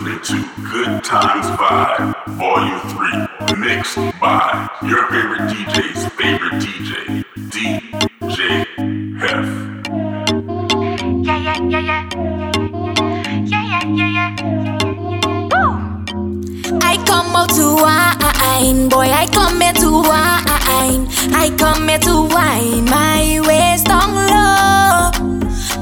listening to Good Times Vibe, Volume 3, mixed by your favorite DJ's favorite DJ, DJ Hef. Yeah, yeah, yeah, yeah. Yeah, yeah, yeah, yeah. Woo! I come out to wine, boy, I come here to wine. I come here to wine, my waist on low.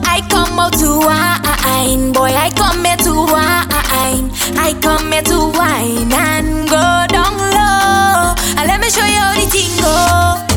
I come out to wine, boy, I come here to wine. I come here to wine and go down low. And let me show you how the thing go.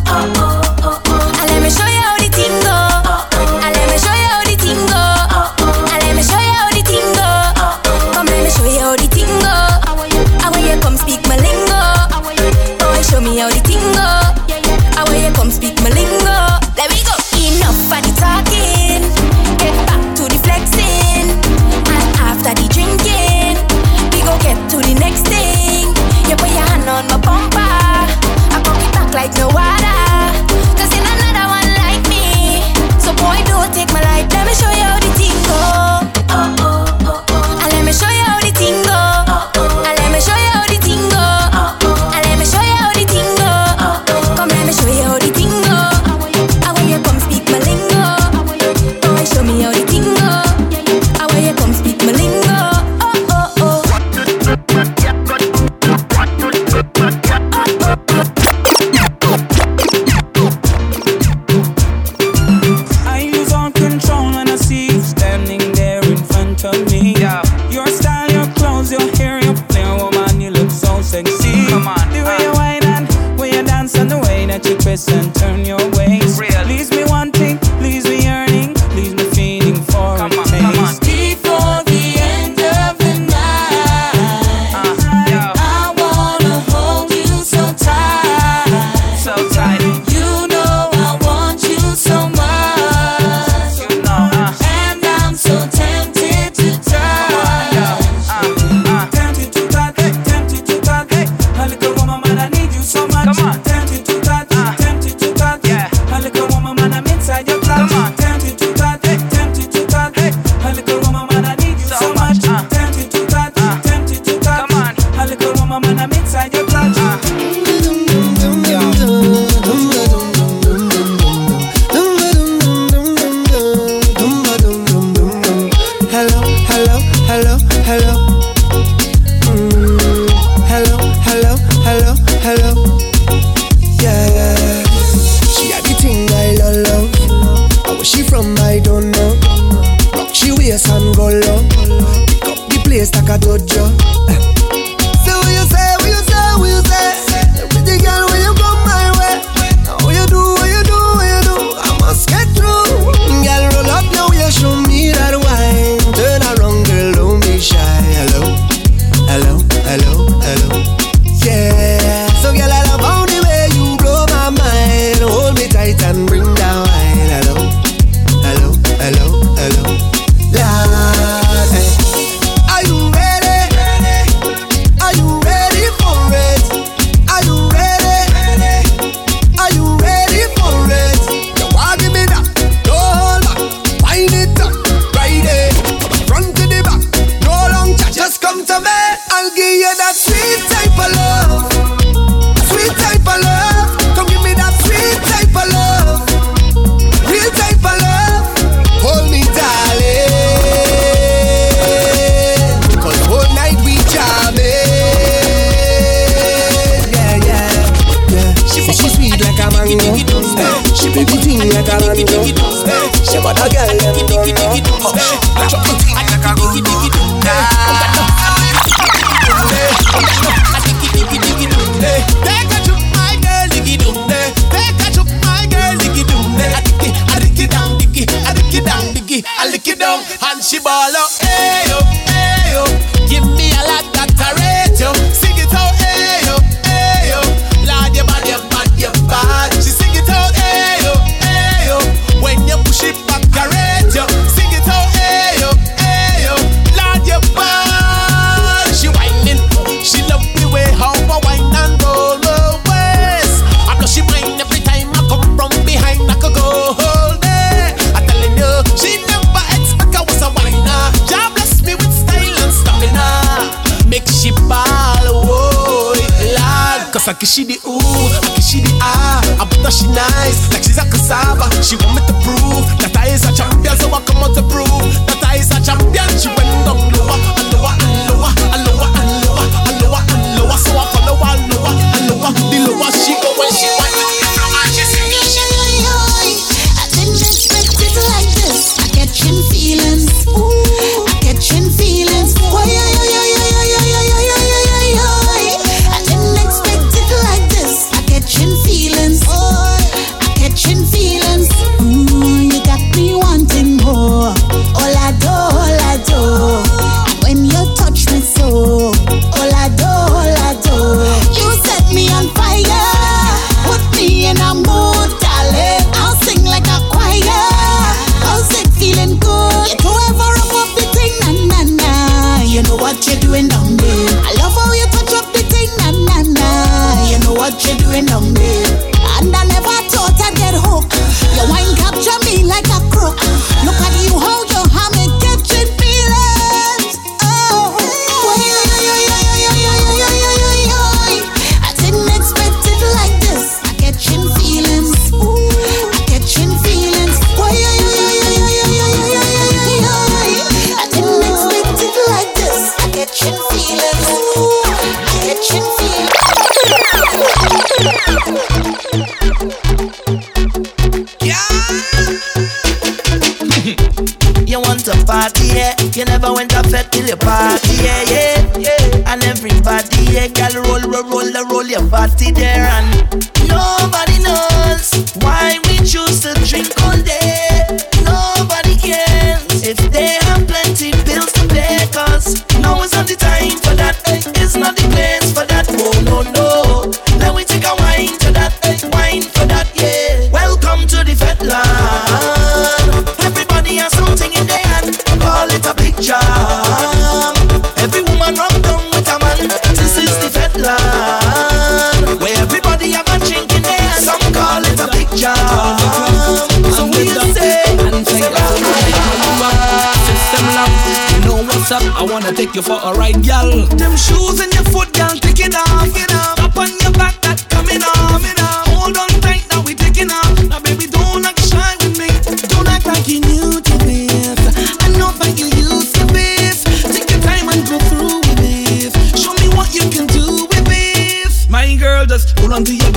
up. I wanna take you for a ride, gal. Them shoes and your foot, gal, take it off, it off. Up on your back, that coming off, it off. Hold on tight, now we taking off. Now, baby, don't act shy with me. Don't act like you're new to this. I know that you're used to this. Take your time and go through with this. Show me what you can do with this. My girl, just hold on to your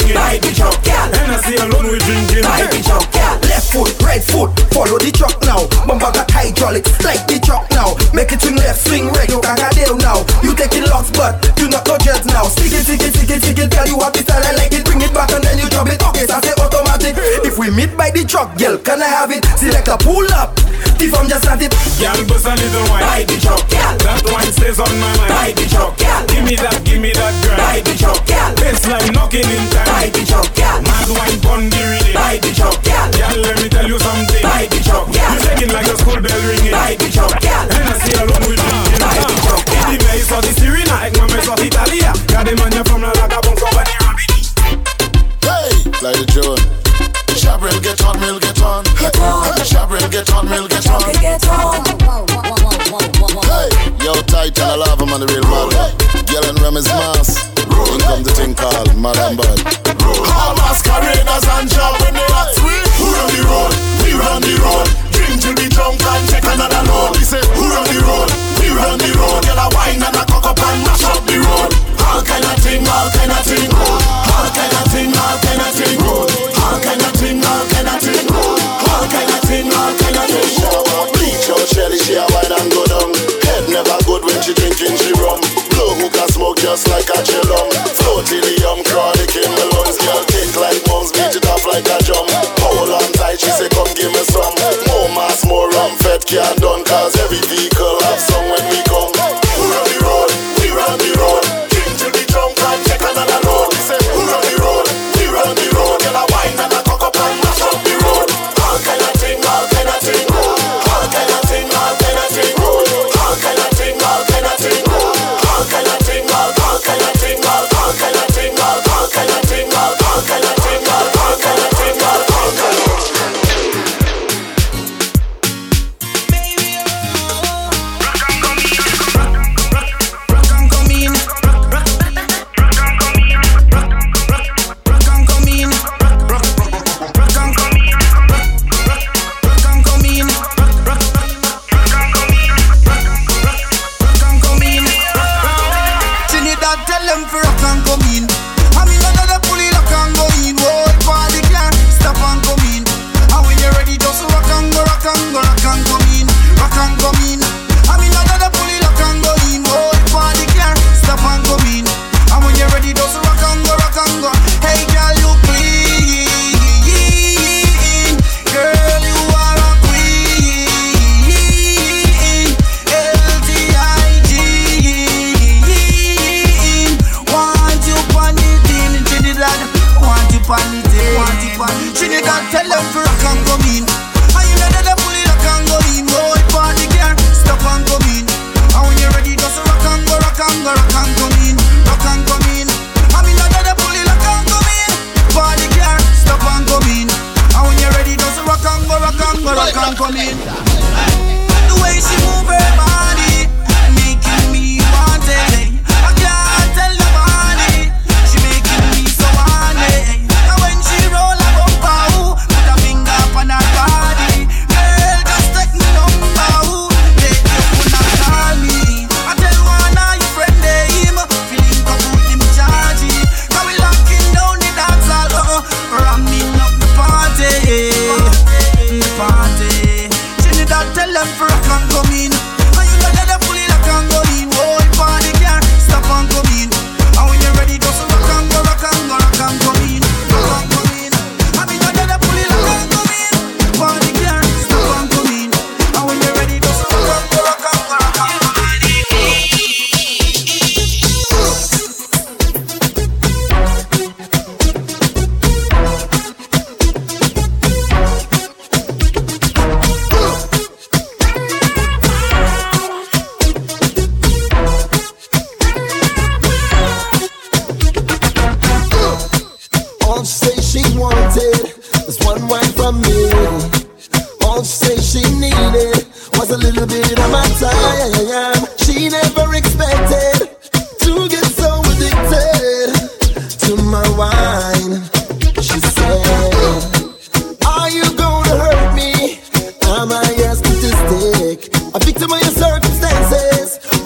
swinging. By the truck, girl. And I see alone we drinking. Buy the truck, girl. Left foot, right foot. Follow the truck now. Bumba got hydraulics like the truck now. Make it swing left, swing right. You can't now. You taking locks, but you not no jets now. Stick it, stick it, stick it, stick it. Tell you what the style I like it. Bring it back and then you drop it. Okay, so I say automatic. If we meet by the truck, girl, can I have it? Select a pull up. If I'm just at it, girl, bust a little wine. Buy the truck, girl. That wine stays on my mind. Buy the truck, girl. Give me that, give me that, girl. Buy the truck, girl. like knocking in time. Buy the truck, girl. Mad wine pon the rhythm. Buy the truck, girl. Girl, let me tell you something. Buy the truck, girl. You shaking like a school bell ringing. Buy the truck, girl. And I see alone with me. Buy the truck, girl. Di me iso di Sirina, ek ma me so Italia. Gade manye from la laga bon company Rabini. Hey, play the tune. Shabril get on, mill get on. Shabril get on, mill get on. Hey, yo, tight and I love him on the real man. Girl and Remy's mass. In come the thing called Madam Bud. All masqueraders and job when they are sweet. Who run the road? We run the road. Drink till we drunk and check another load. We say, who run the road? We run the road. Girl a wine and a cock up and mash up the road. All kind of thing, all kind of thing. All kind of thing, all kind of thing. All kind of thing, all kind of thing. All kind of thing, all kind of thing. Bleach out Shelly, she a wine and go down. She drinking, she rum. Blow hookah smoke just like a chillum. The yum chronic in the lungs. Girl kick like mums, beat it off like a drum. Hold on tight, she say come give me some. More mass, more rum, fed can't done. Cause Trinidad tell them for rock and come in. I mean, another the pulley lock and go in. Whoa, party can stop and come in. And when you're ready, just rock and go, rock and go, rock and come in, rock and come in.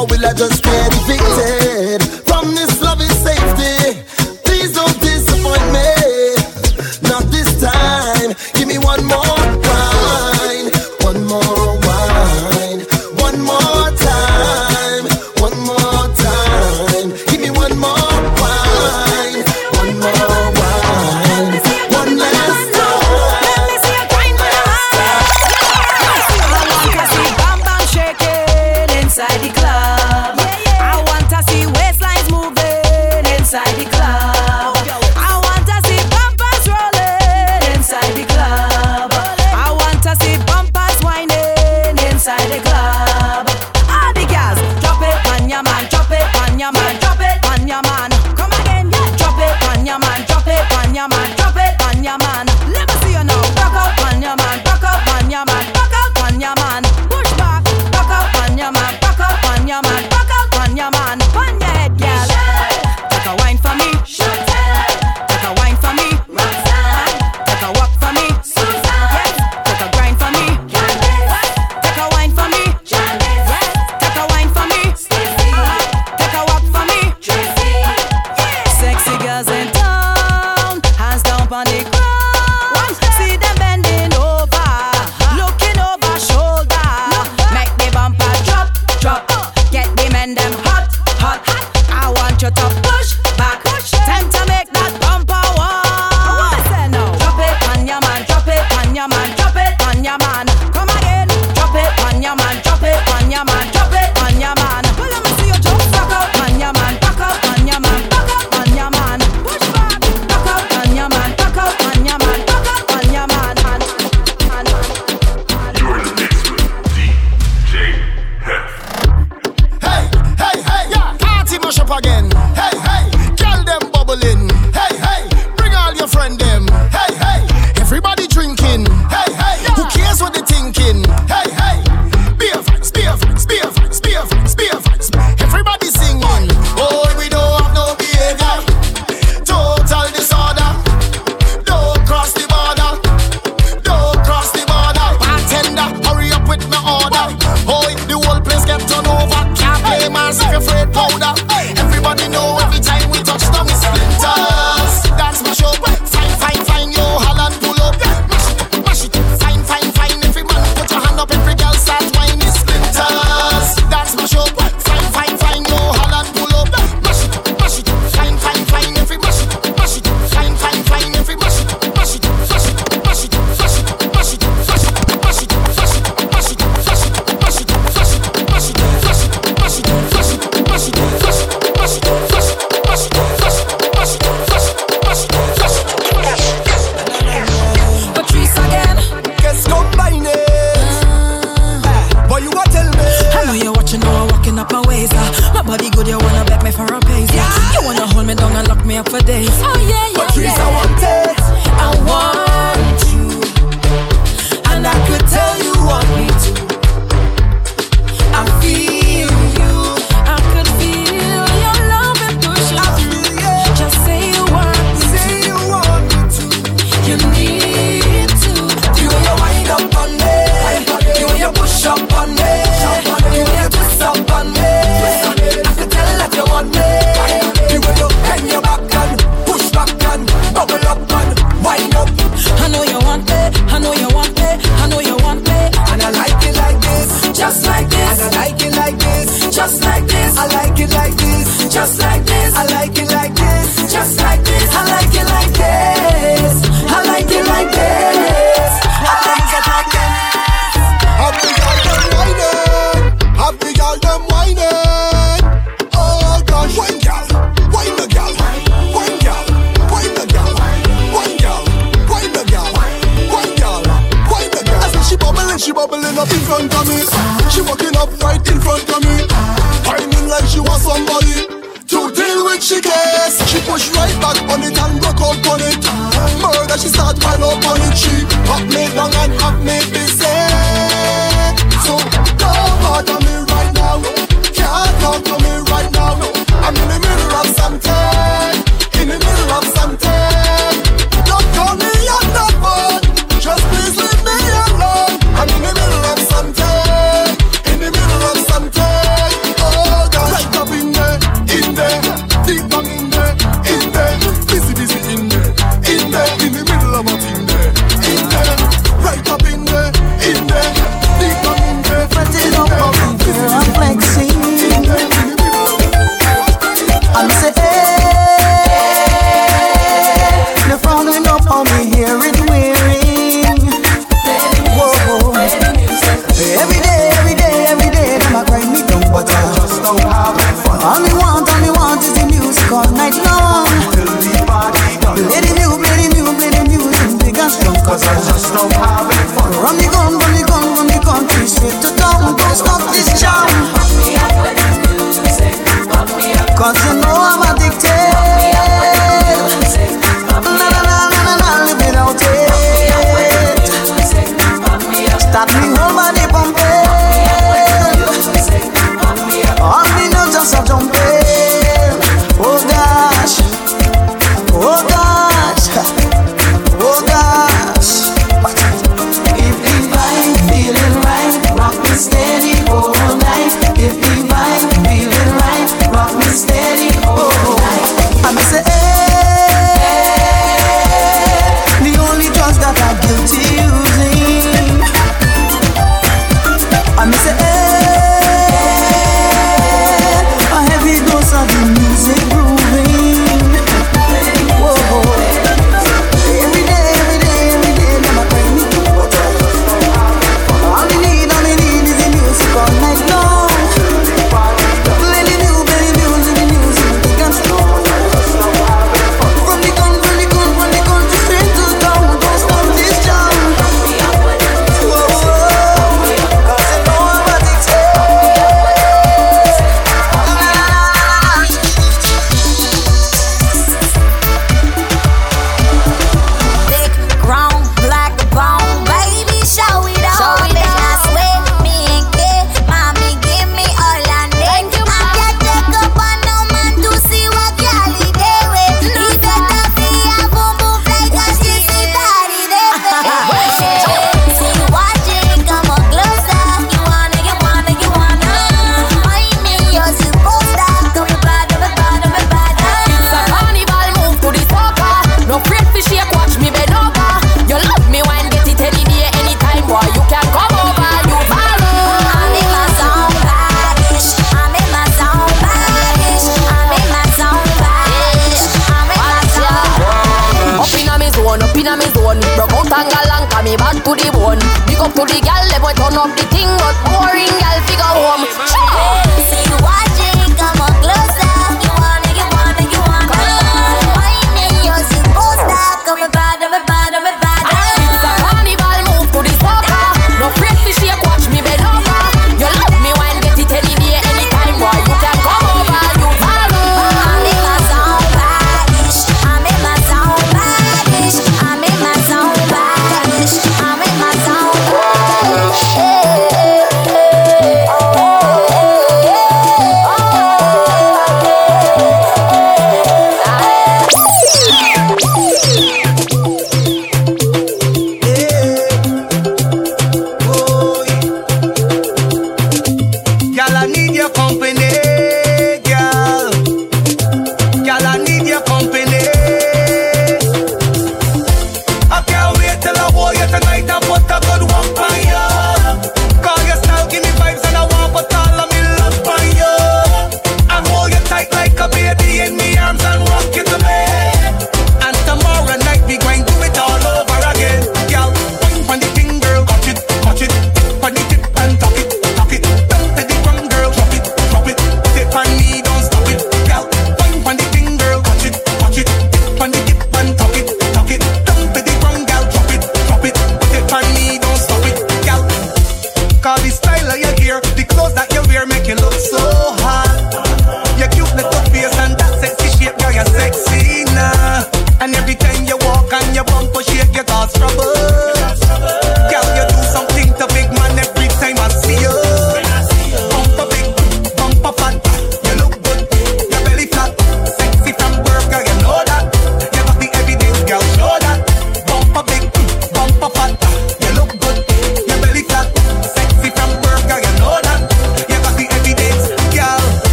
Or will I just play the victim?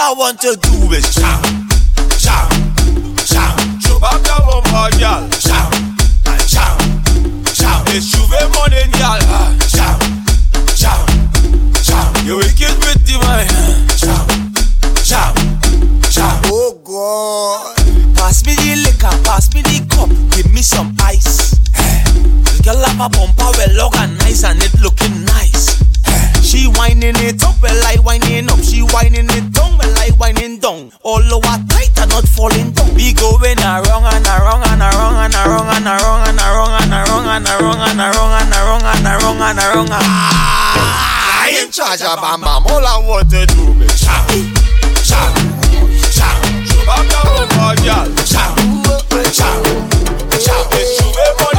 All I want to do is shout, shout, shout. Show back that bumper girl. Shout, shout, shout. It's J'ouvert morning girl. Ah, shout, shout, shout. You wicked with the mind. Shout, shout, shout. Oh God. Pass me the liquor, pass me the cup, give me some ice. Hey. Girl, I have a bumper well organized and it looking nice. She whining it up, well I whining up. She whining it down, well I whining down. All over tight and not falling down. We going around and around and around and around and around and around and around and around and around and around and around and around. I in charge of my mom. All I want to do is shout, shout, shout. Shoot up down, girl. Shout, shout, shout. It's you, everybody.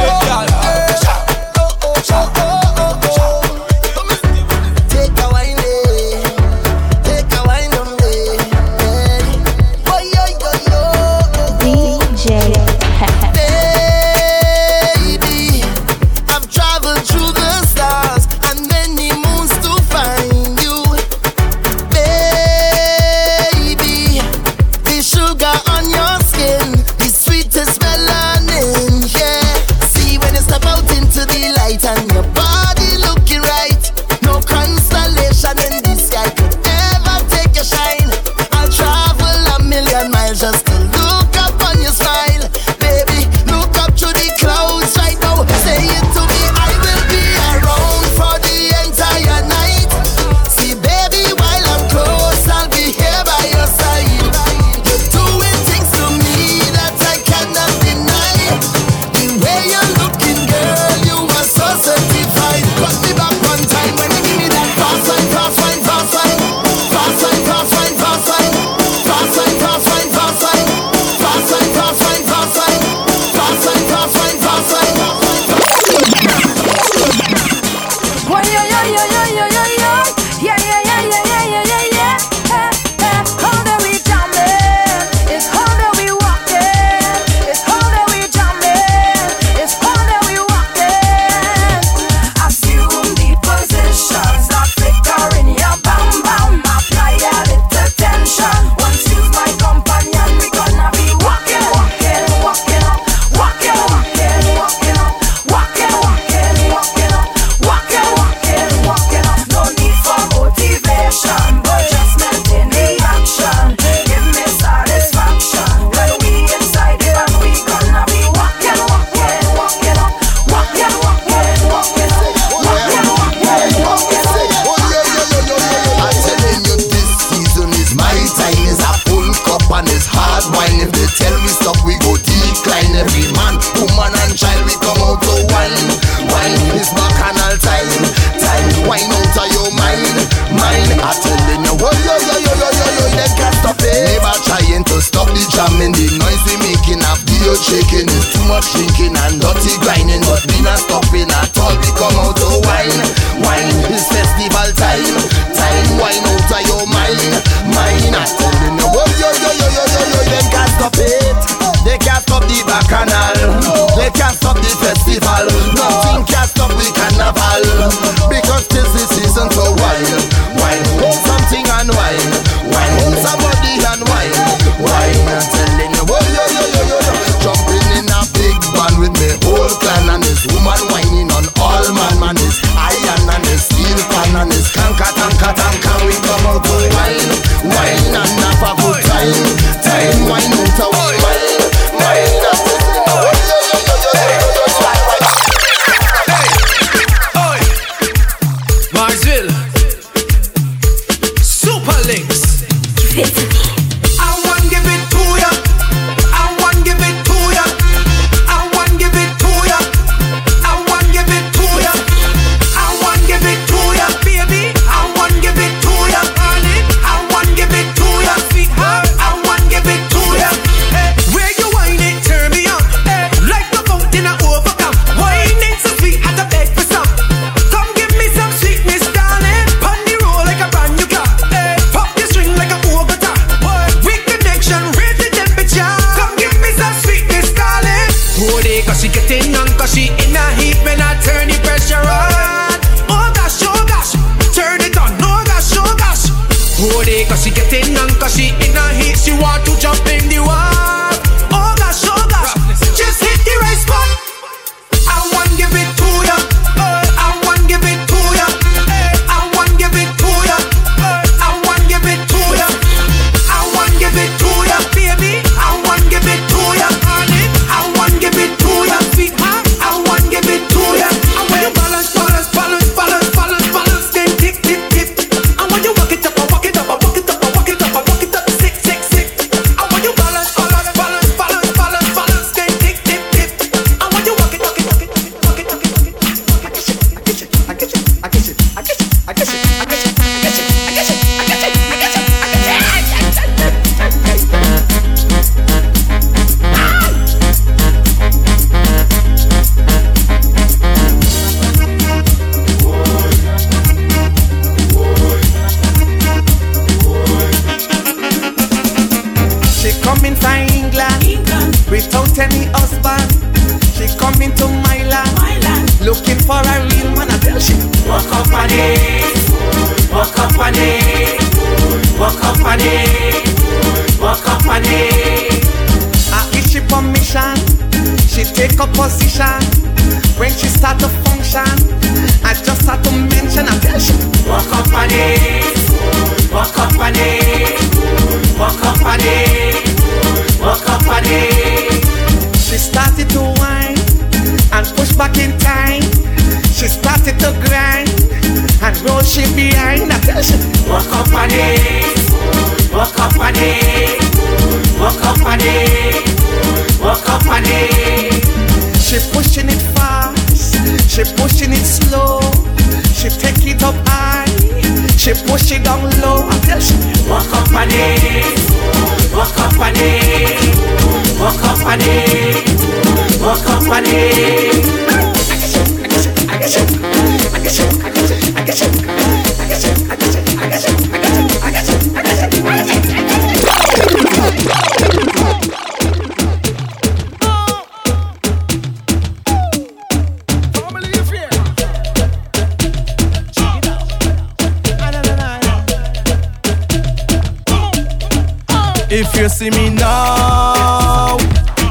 you see me now.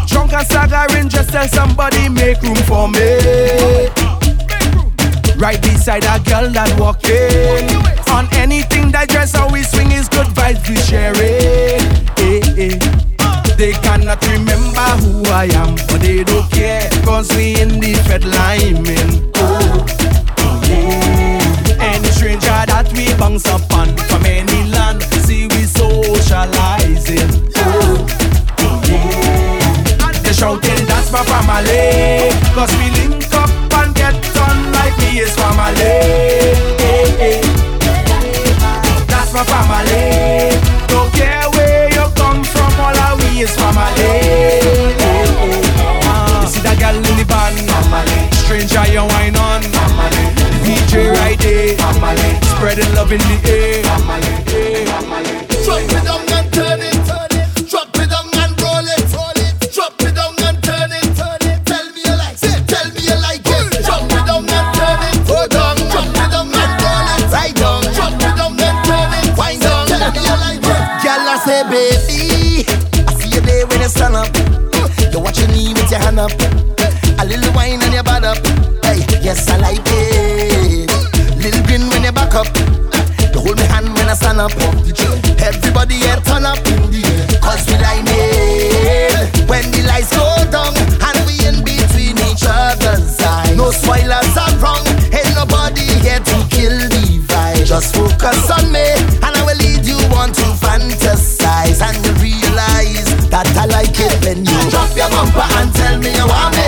Drunk and staggering, just tell somebody make room for me. Right beside a girl that walking On anything that dress how we swing is good vibes we sharing hey, eh, eh. hey. They cannot remember who I am But they don't care Cause we in the fed line oh, oh, yeah. Any stranger that we bounce upon From any land socializing. Ooh. Yeah. They shouting, that's my family. Cause we link up and get on like me is family. That's my family. Don't care where you come from, all of we is family. You see that girl in the van, family. Stranger, you wine on, family. DJ right there, family. Spreading love in the air, family. Family. Family. Girl, I say, baby, I see you there when you stand up. You watch your knee with your hand up. A little wine and your butt up. Hey, yes, I like it. Little grin when you back up. You hold me hand when I stand up. Everybody here turn up. Cause we like it. When the lights go down and we in between each other's eyes. No spoilers are wrong. Ain't nobody here to kill the vibe. Just focus on me bumper and tell me you want me.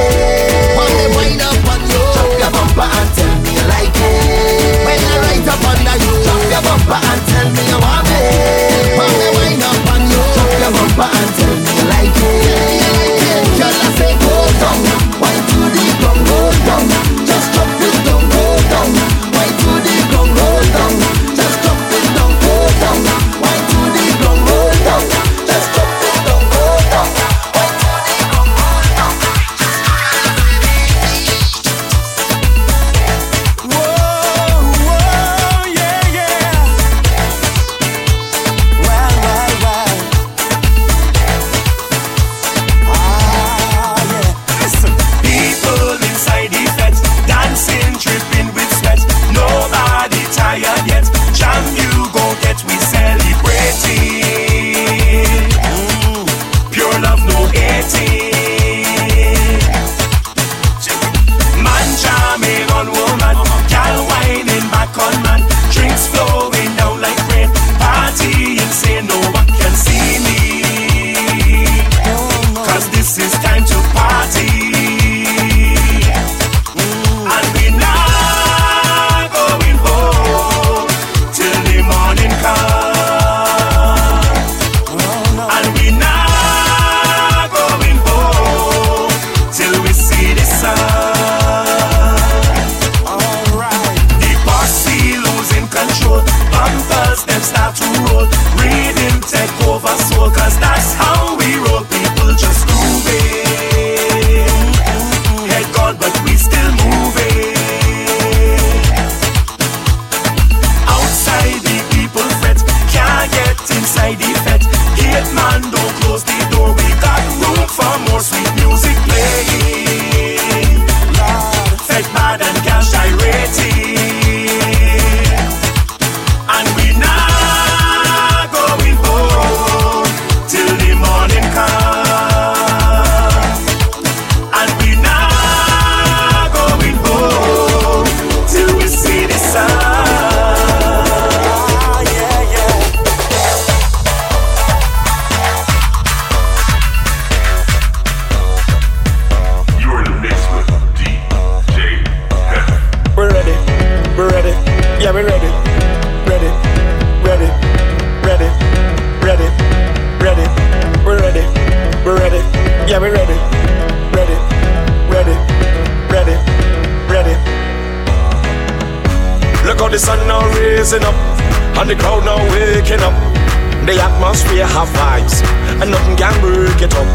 The atmosphere have vibes, and nothing can break it up.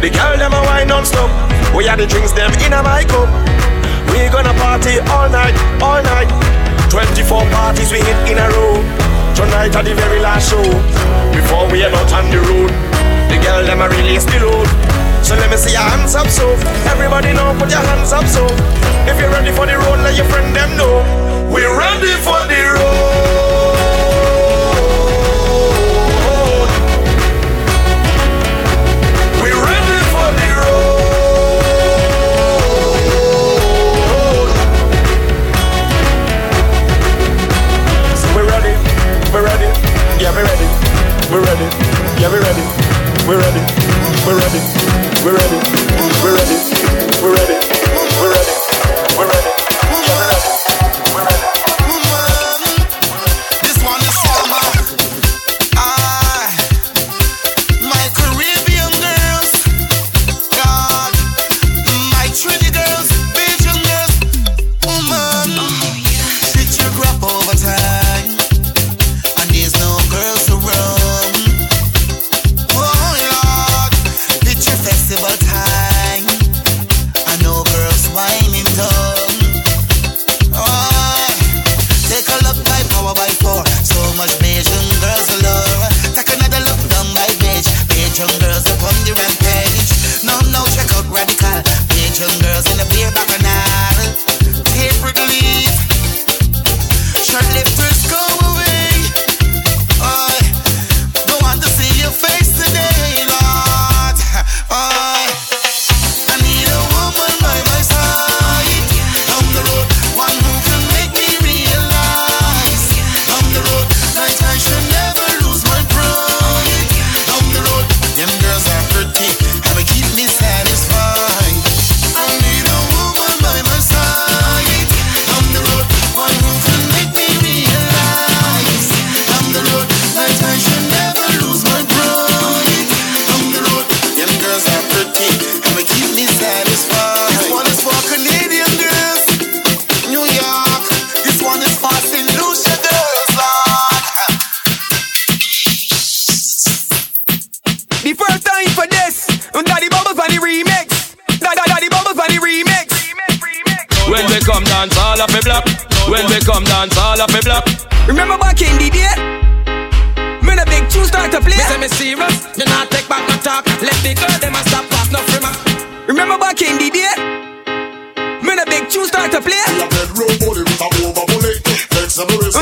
The girl them a wine non-stop. We are the drinks them in a my cup. We gonna party all night, all night. 24 parties we hit in a row. Tonight at the very last show. Before we head out on the road, the girl them a release the load. So let me see your hands up, so everybody know, put your hands up, so if you're ready for the road, let your friend them know. We're ready for the road. Yeah, we ready. We ready. Yeah, we ready. We ready. We ready. We ready. We ready. We ready. We ready. Of a block. When we come dance, all of a block. Remember back in the day? When a big tune start to play. Me say me serious, you not take back my talk. Let the girl them a stop off no free Remember back in the day? When a big tune start to play. We a bedroom bully with a over bully. Flexible is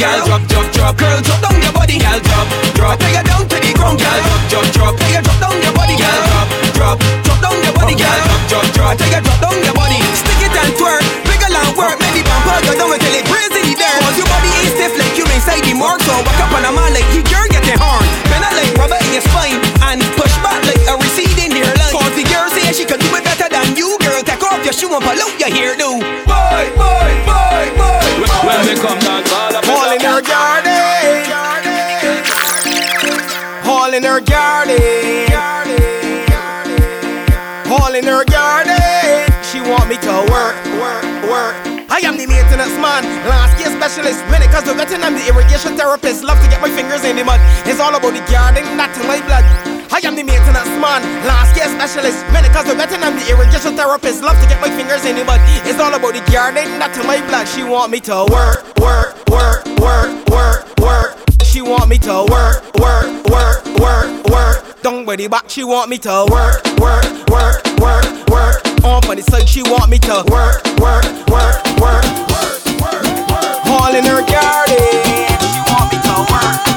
girl. Drop, drop, drop. Girl, drop down your body, girl. Drop, drop. I tell you down to the ground, girl. Drop, drop, drop. Tell you drop down your body, girl. Drop, drop, drop down your body, girl. Drop, drop, drop. I tell you drop down your body. Stick it and twerk, wiggle and work. Make the bumper go down until it breaks in the dirt. Cause your body is stiff like you inside the morgue. So walk up on a man like he girl getting hard. Bend it like rubber in your spine and push back like a receding hairline. Cause the girl say she can do it better than you, girl. Take off your shoe and pull out your hairdo. Boy, boy, boy, boy. When we come dance, all in her garden. All in her garden. All in her garden. She want me to work, work, work. I am the maintenance man, landscape specialist. When it comes to vetting, I'm the irrigation therapist. Love to get my fingers in the mud. It's all about the garden, not to my blood. I am the maintenance man, landscape specialist. When it comes to I'm the irrigation therapist. Love to get my fingers in the mud. It's all about the garden, not to my blood. She want me to work, work, work, work, work, work. She want me to work, work, work, work, work. By the back, she want me to work, work, work, work, work. On for the side, she want me to work, work, work, work, work, work, work. All in her garden, she want me to work.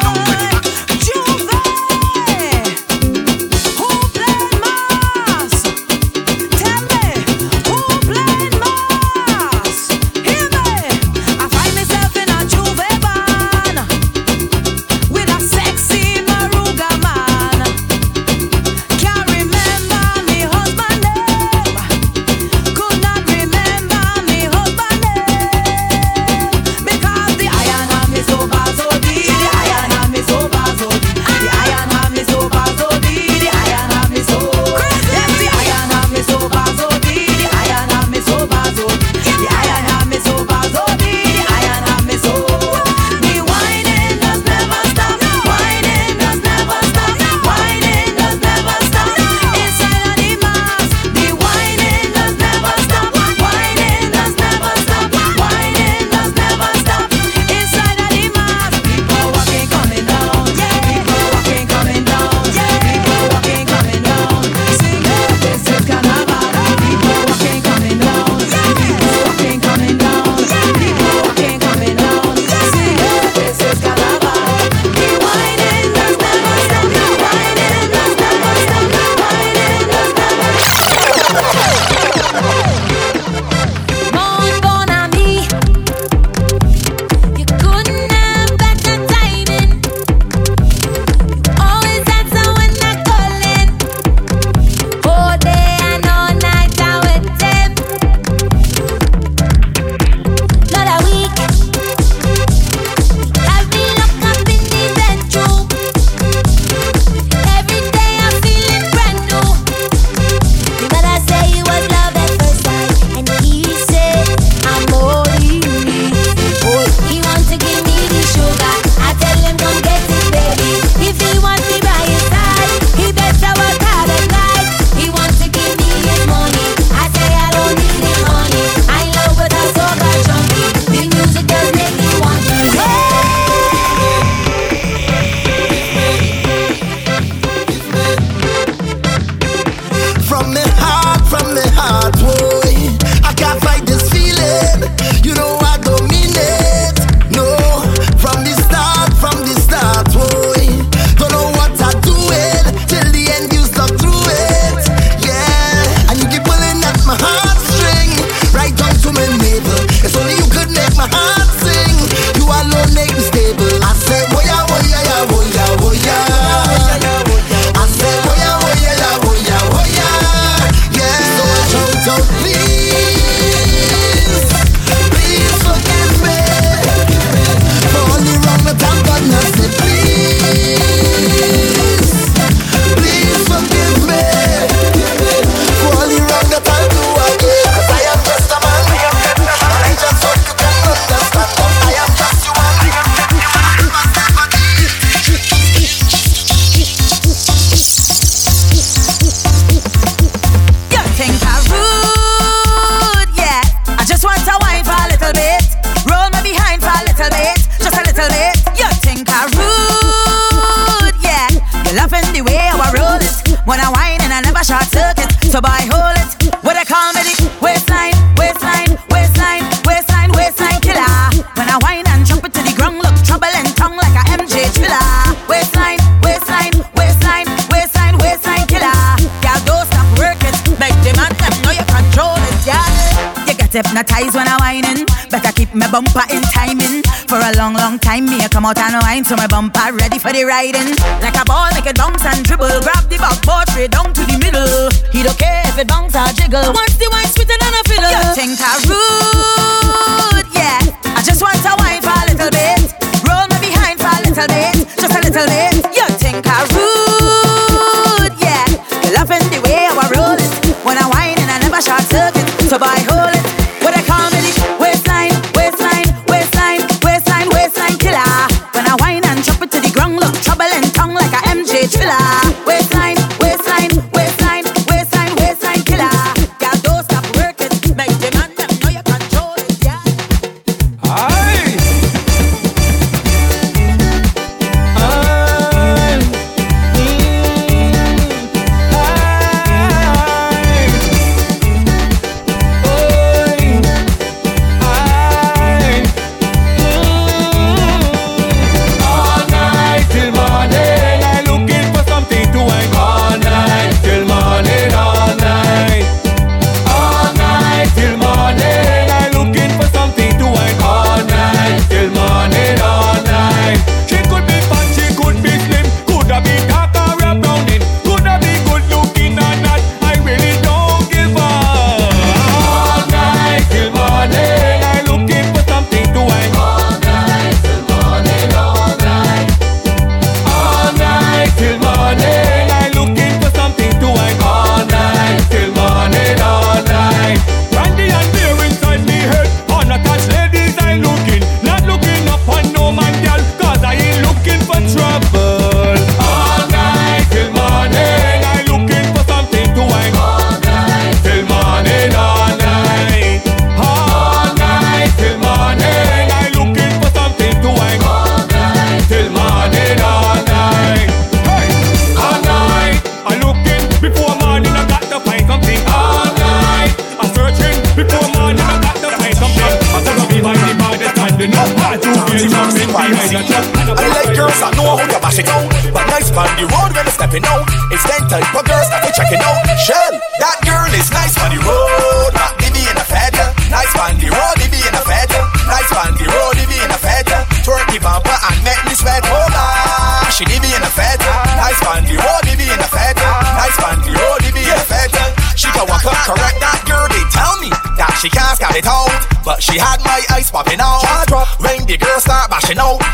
right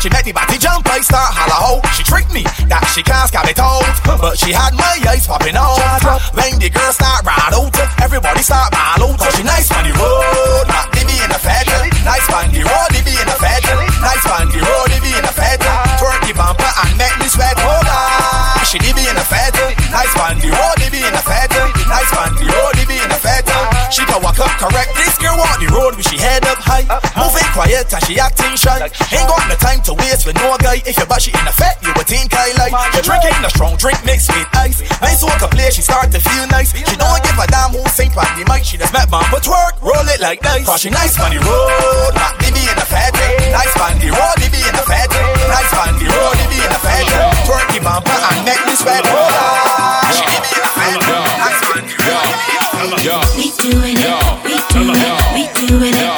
She make me body jump, I start holla ho. She tricked me that she can't scab it out, but she had my eyes popping out. When the girl start ride out, everybody start ball out. She nice on the road, not divvy in a fed. Nice on the road, divvy in a fed. Nice on the road, divvy in a fed. Twerk the bumper and make me sweat. Oh God, she divvy in a fed. Nice on the road, divvy in a fed. Nice on the road, divvy in a fed. She can walk up correct. This girl on the road with she head up high, moving quiet and she act. If your body in a fat, you a teen guy like. You're drinking a strong drink mixed with ice. Nice walk a play, she start to feel nice. She don't give a damn who sing on the mic. She just met man but twerk, roll it like dice. Cause she nice on the road, not baby in a fat. Nice on the road, baby in a fat. Nice on the road, baby in a fat. Twerk the bumper and make me sweat. Ah, she baby in fat. Nice on the road, baby. We doing it, we doing it, we doing it.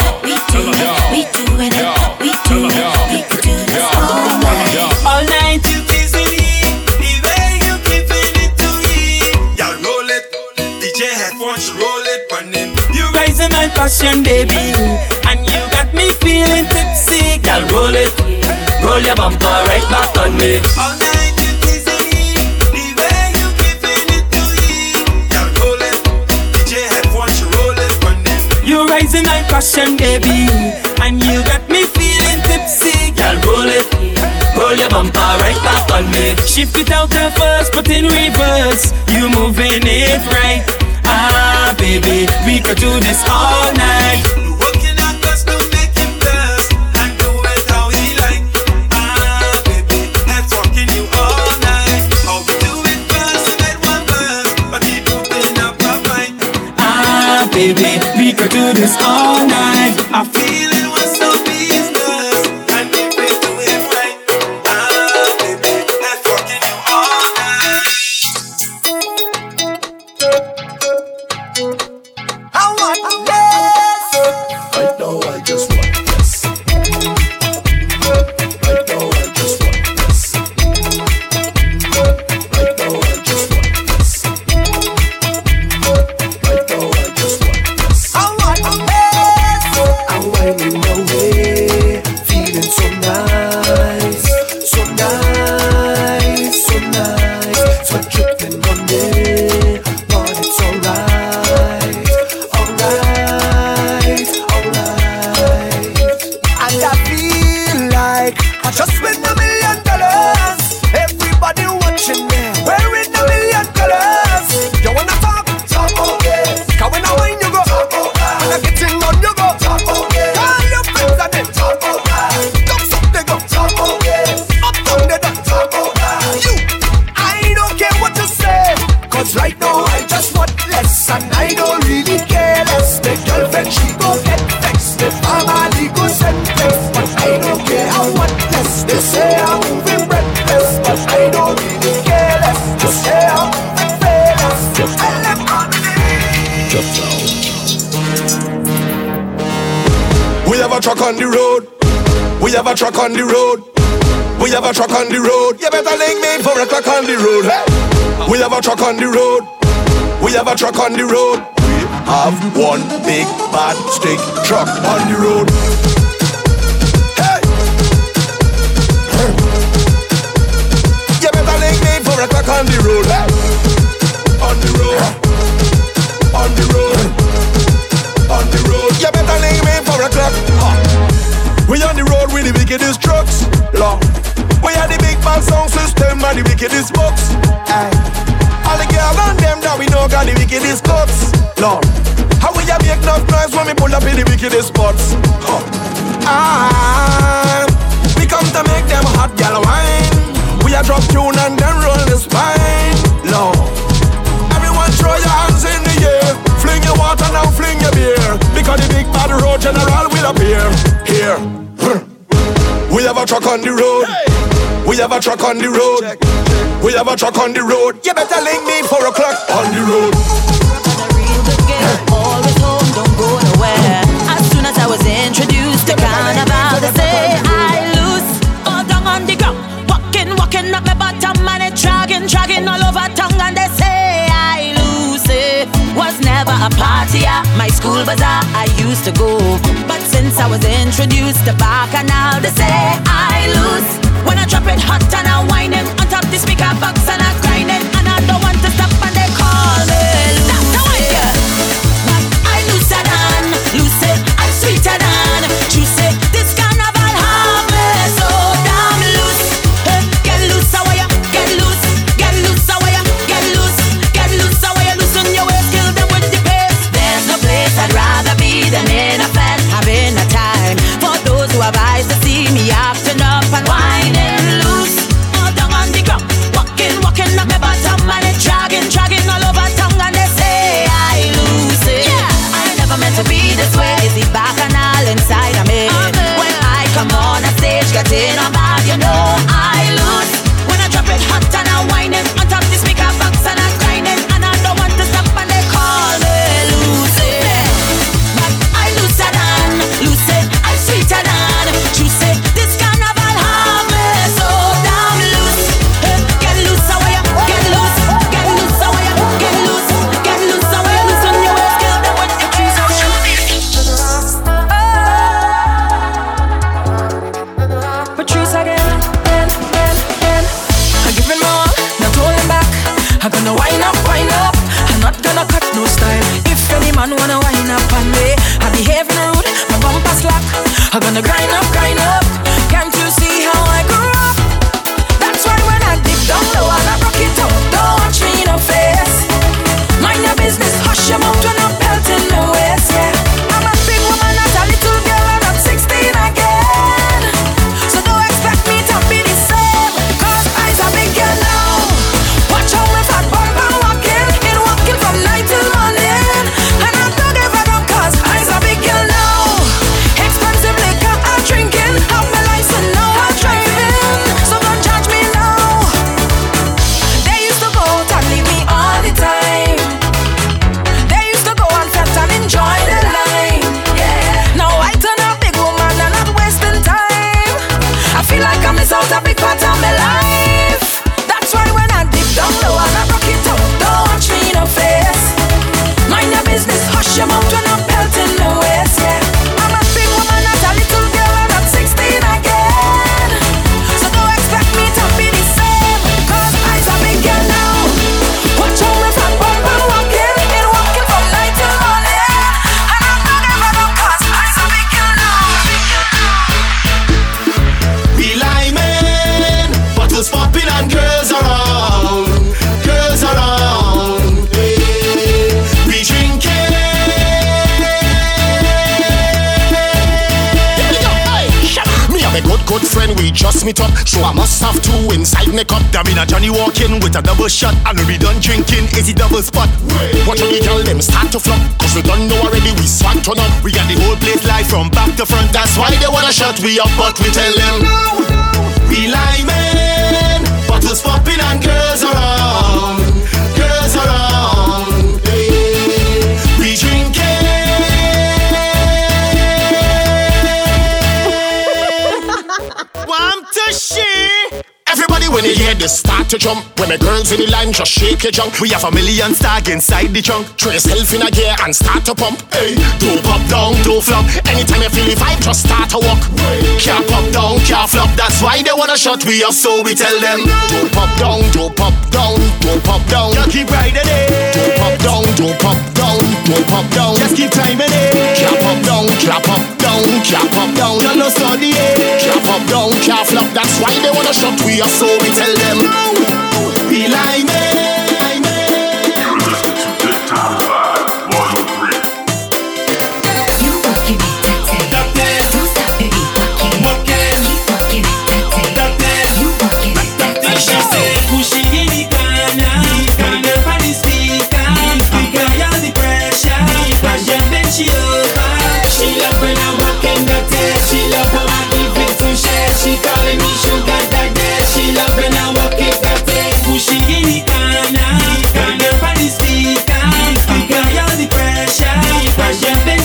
have a truck on the road. We have a truck on the road. We have a truck on the road. You better link me for a truck on the road. We have a truck on the road. We have a truck on the road. We have one big bad stick truck on the road. Hey. Hey. You better link me for a truck on the road. wickedest drugs, Long. We are the big band sound system and the wickedest box. Aye. All the girls and them that we know got the wickedest cuts. Long. How we a make enough noise when we pull up in the wickedest spots? Huh. Ah, we come to make them hot gal wine. We a drop tune and then roll the spine. Long. Everyone throw your hands in the air. Fling your water now, fling your beer. Because the big bad road general will appear here. We have a truck on the road. We have a truck on the road. We have a truck on the road. You better link me four o'clock on the road. a party at my school bazaar I used to go. But since I was introduced to Bacchanal, they say I lose. When I drop it hot and I whine it on top the speaker box and I grind it, and I don't want to stop and they call me. That's the one, yeah. But I looser than, I'm sweeter than. We up, but we tell when you hear this start to jump. When the girls in the line just shake your junk. We have a million stag inside the trunk Throw yourself in a gear and start to pump. Hey, don't pop down, don't flop. Anytime you feel the vibe, just start to walk. Can't pop down, can't flop. That's why they wanna shut we up So we tell them Don't pop down, don't pop down Don't pop down. Just keep riding it. Don't pop down, don't pop down Don't pop down. Just keep timing it. Can't pop down, can't pop down Can't pop down. Just no study it. Can't pop down, can't flop. That's why they wanna shut we up so we tell them Be like me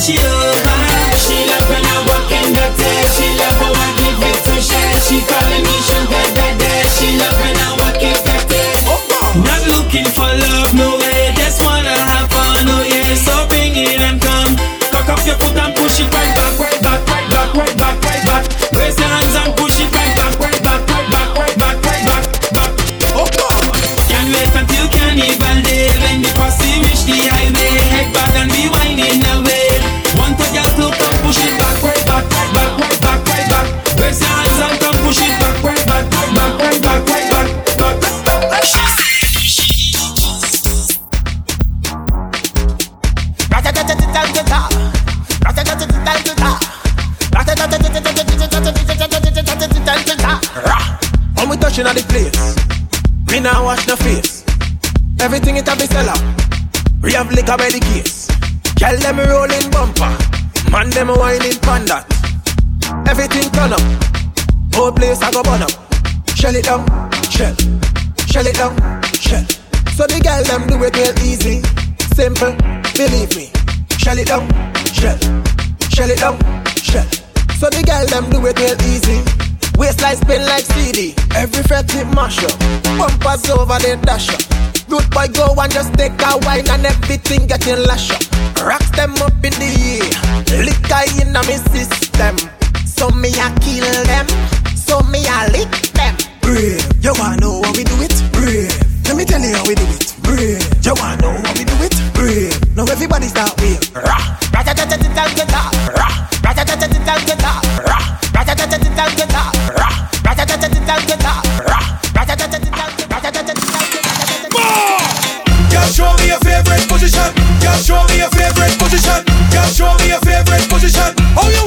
She over. She love when I walk in the tail. She love how I give it to share. She calling me sugar daddy. She love when I walk in the tail. Not looking for love, no way. Just wanna have fun, oh yeah. So bring it and come. Cock up your foot and push it right back, that. Everything turn up, whole place I go burn up. Shell it down, shell, shell it down, shell. So the girl them do it real easy, simple, believe me. Shell it down, shell, shell it down, shell. So the girl them do it real easy. Waistline spin like CD. Every fret it mash up. Bumpers over the dash up. Good boy go and just take a wine and everything getting lash up. Rocks them up in the air. Liquor in a me system. So me a kill them. So me a lick them. Brave. You wanna know how we do it? Brave. Let me tell you how we do it. Brave. You wanna know how we do it? Brave. Now everybody start wave. Rah. Ra-ta-ta-ta-ta-ta-ta. Rah. Ra-ta-ta-ta-ta-ta-ta. Rah. Ra-ta-ta-ta-ta-ta-ta. Rah. Show me your favorite position. Girl, show me your favorite position. How you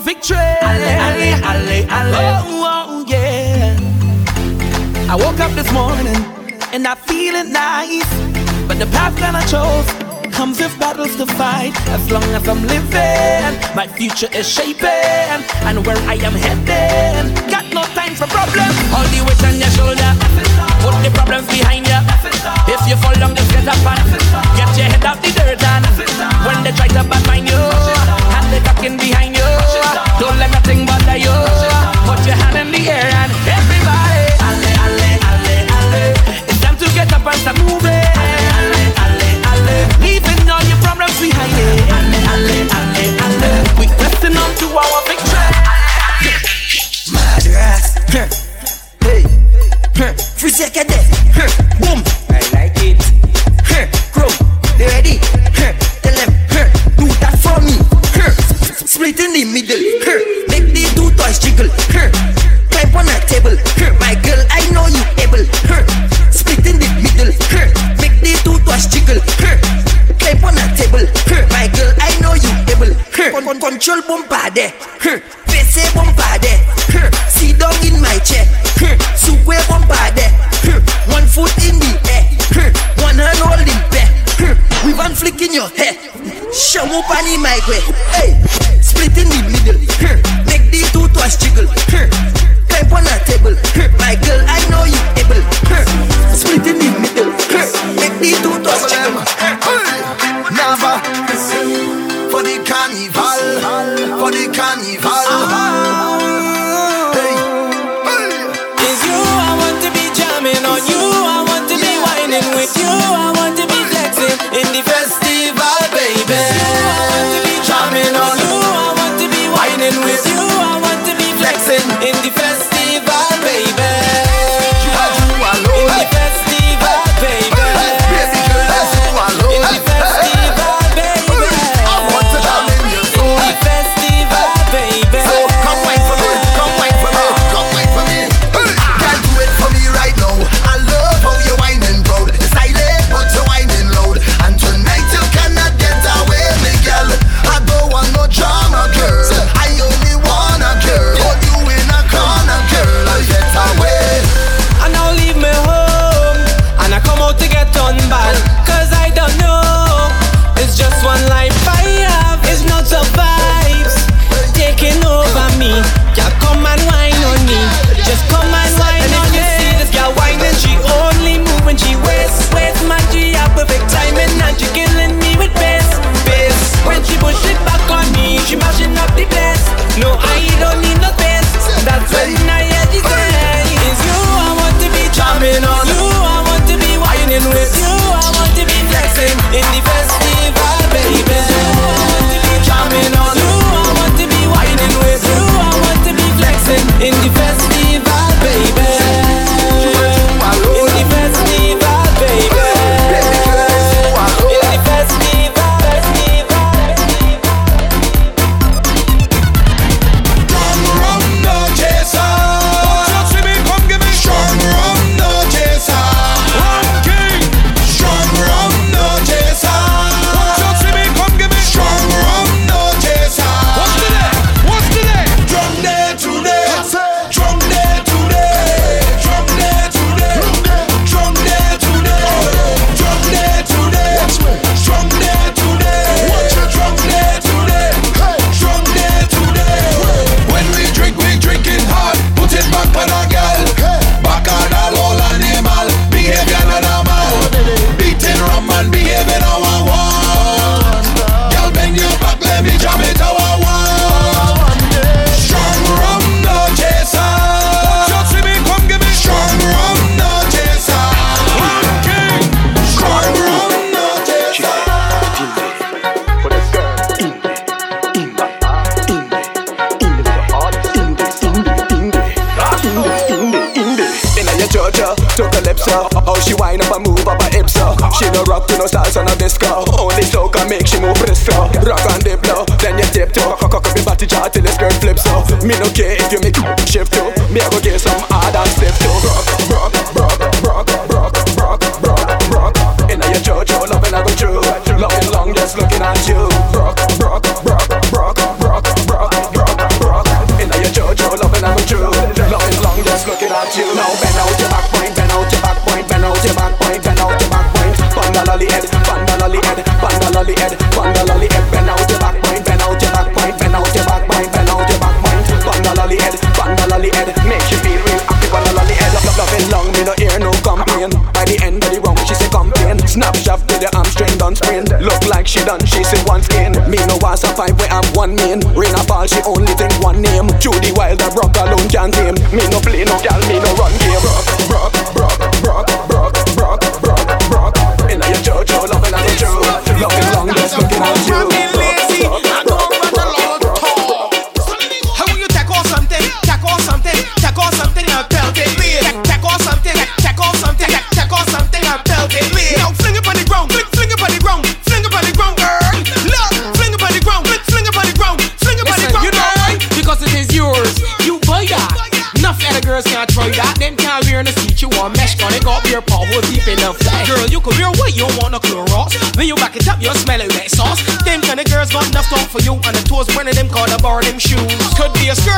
victory. Oh, oh, yeah. I woke up this morning and I feeling nice, but the path that I chose comes with battles to fight. As long as I'm living, my future is shaping, and where I am heading, got no time for problems. All the weight on your shoulder, put the problems behind you. If you fall down, just get up and get your head out the dirt. And when they try to bad mind you it rocking behind you. Don't let nothing bother you. Put your hand in the air and everybody. Alle, alle, alle, alle! It's time to get up and start moving. Alle, alle, alle, alle! Leaving all your problems behind you. alle, alle, alle! ale. We pressing on to our victory. Madras. Hey. Free second. Boom. control bombardé. Huh. in defense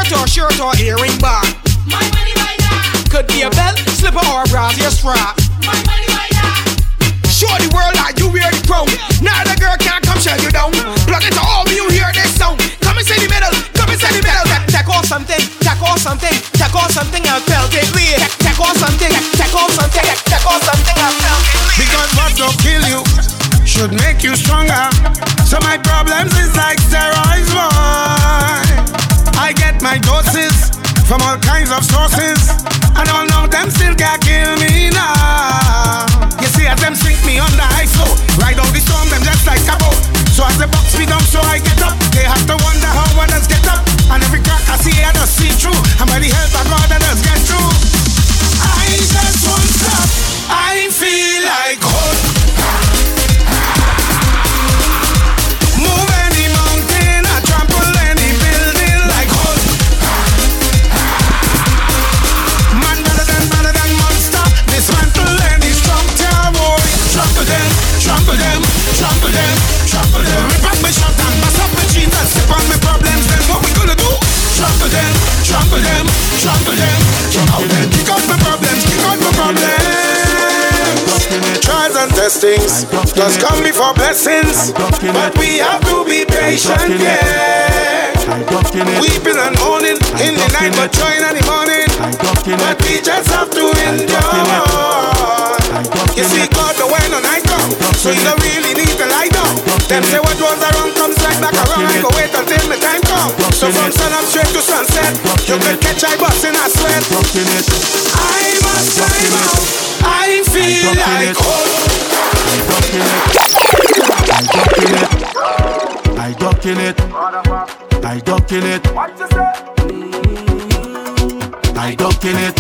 skirt or shirt or earring bar. My money by that. Could be a belt, slipper or a brassiere strap. testings. Just come before blessings. But we have to be patient, yeah. Weeping and mourning in the night, but joy in the morning. But we just have to endure. You see, God, the when on I come, so you don't really need to lie down. Them say what was around comes right back around. I go wait until the time come. So from sun straight to sunset, you can catch I bus in a sweat. I must time out. I feel like. Oh, I ducking it. I ducking it. I ducking it.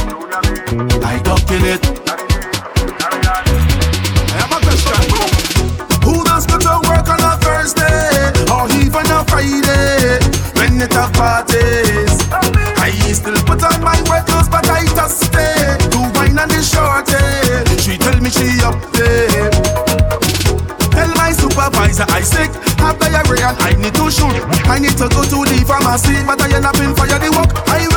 I ducking it. I am a question. Who does the I need to shoot. I need to go to the pharmacy, but I end up in fire the work. I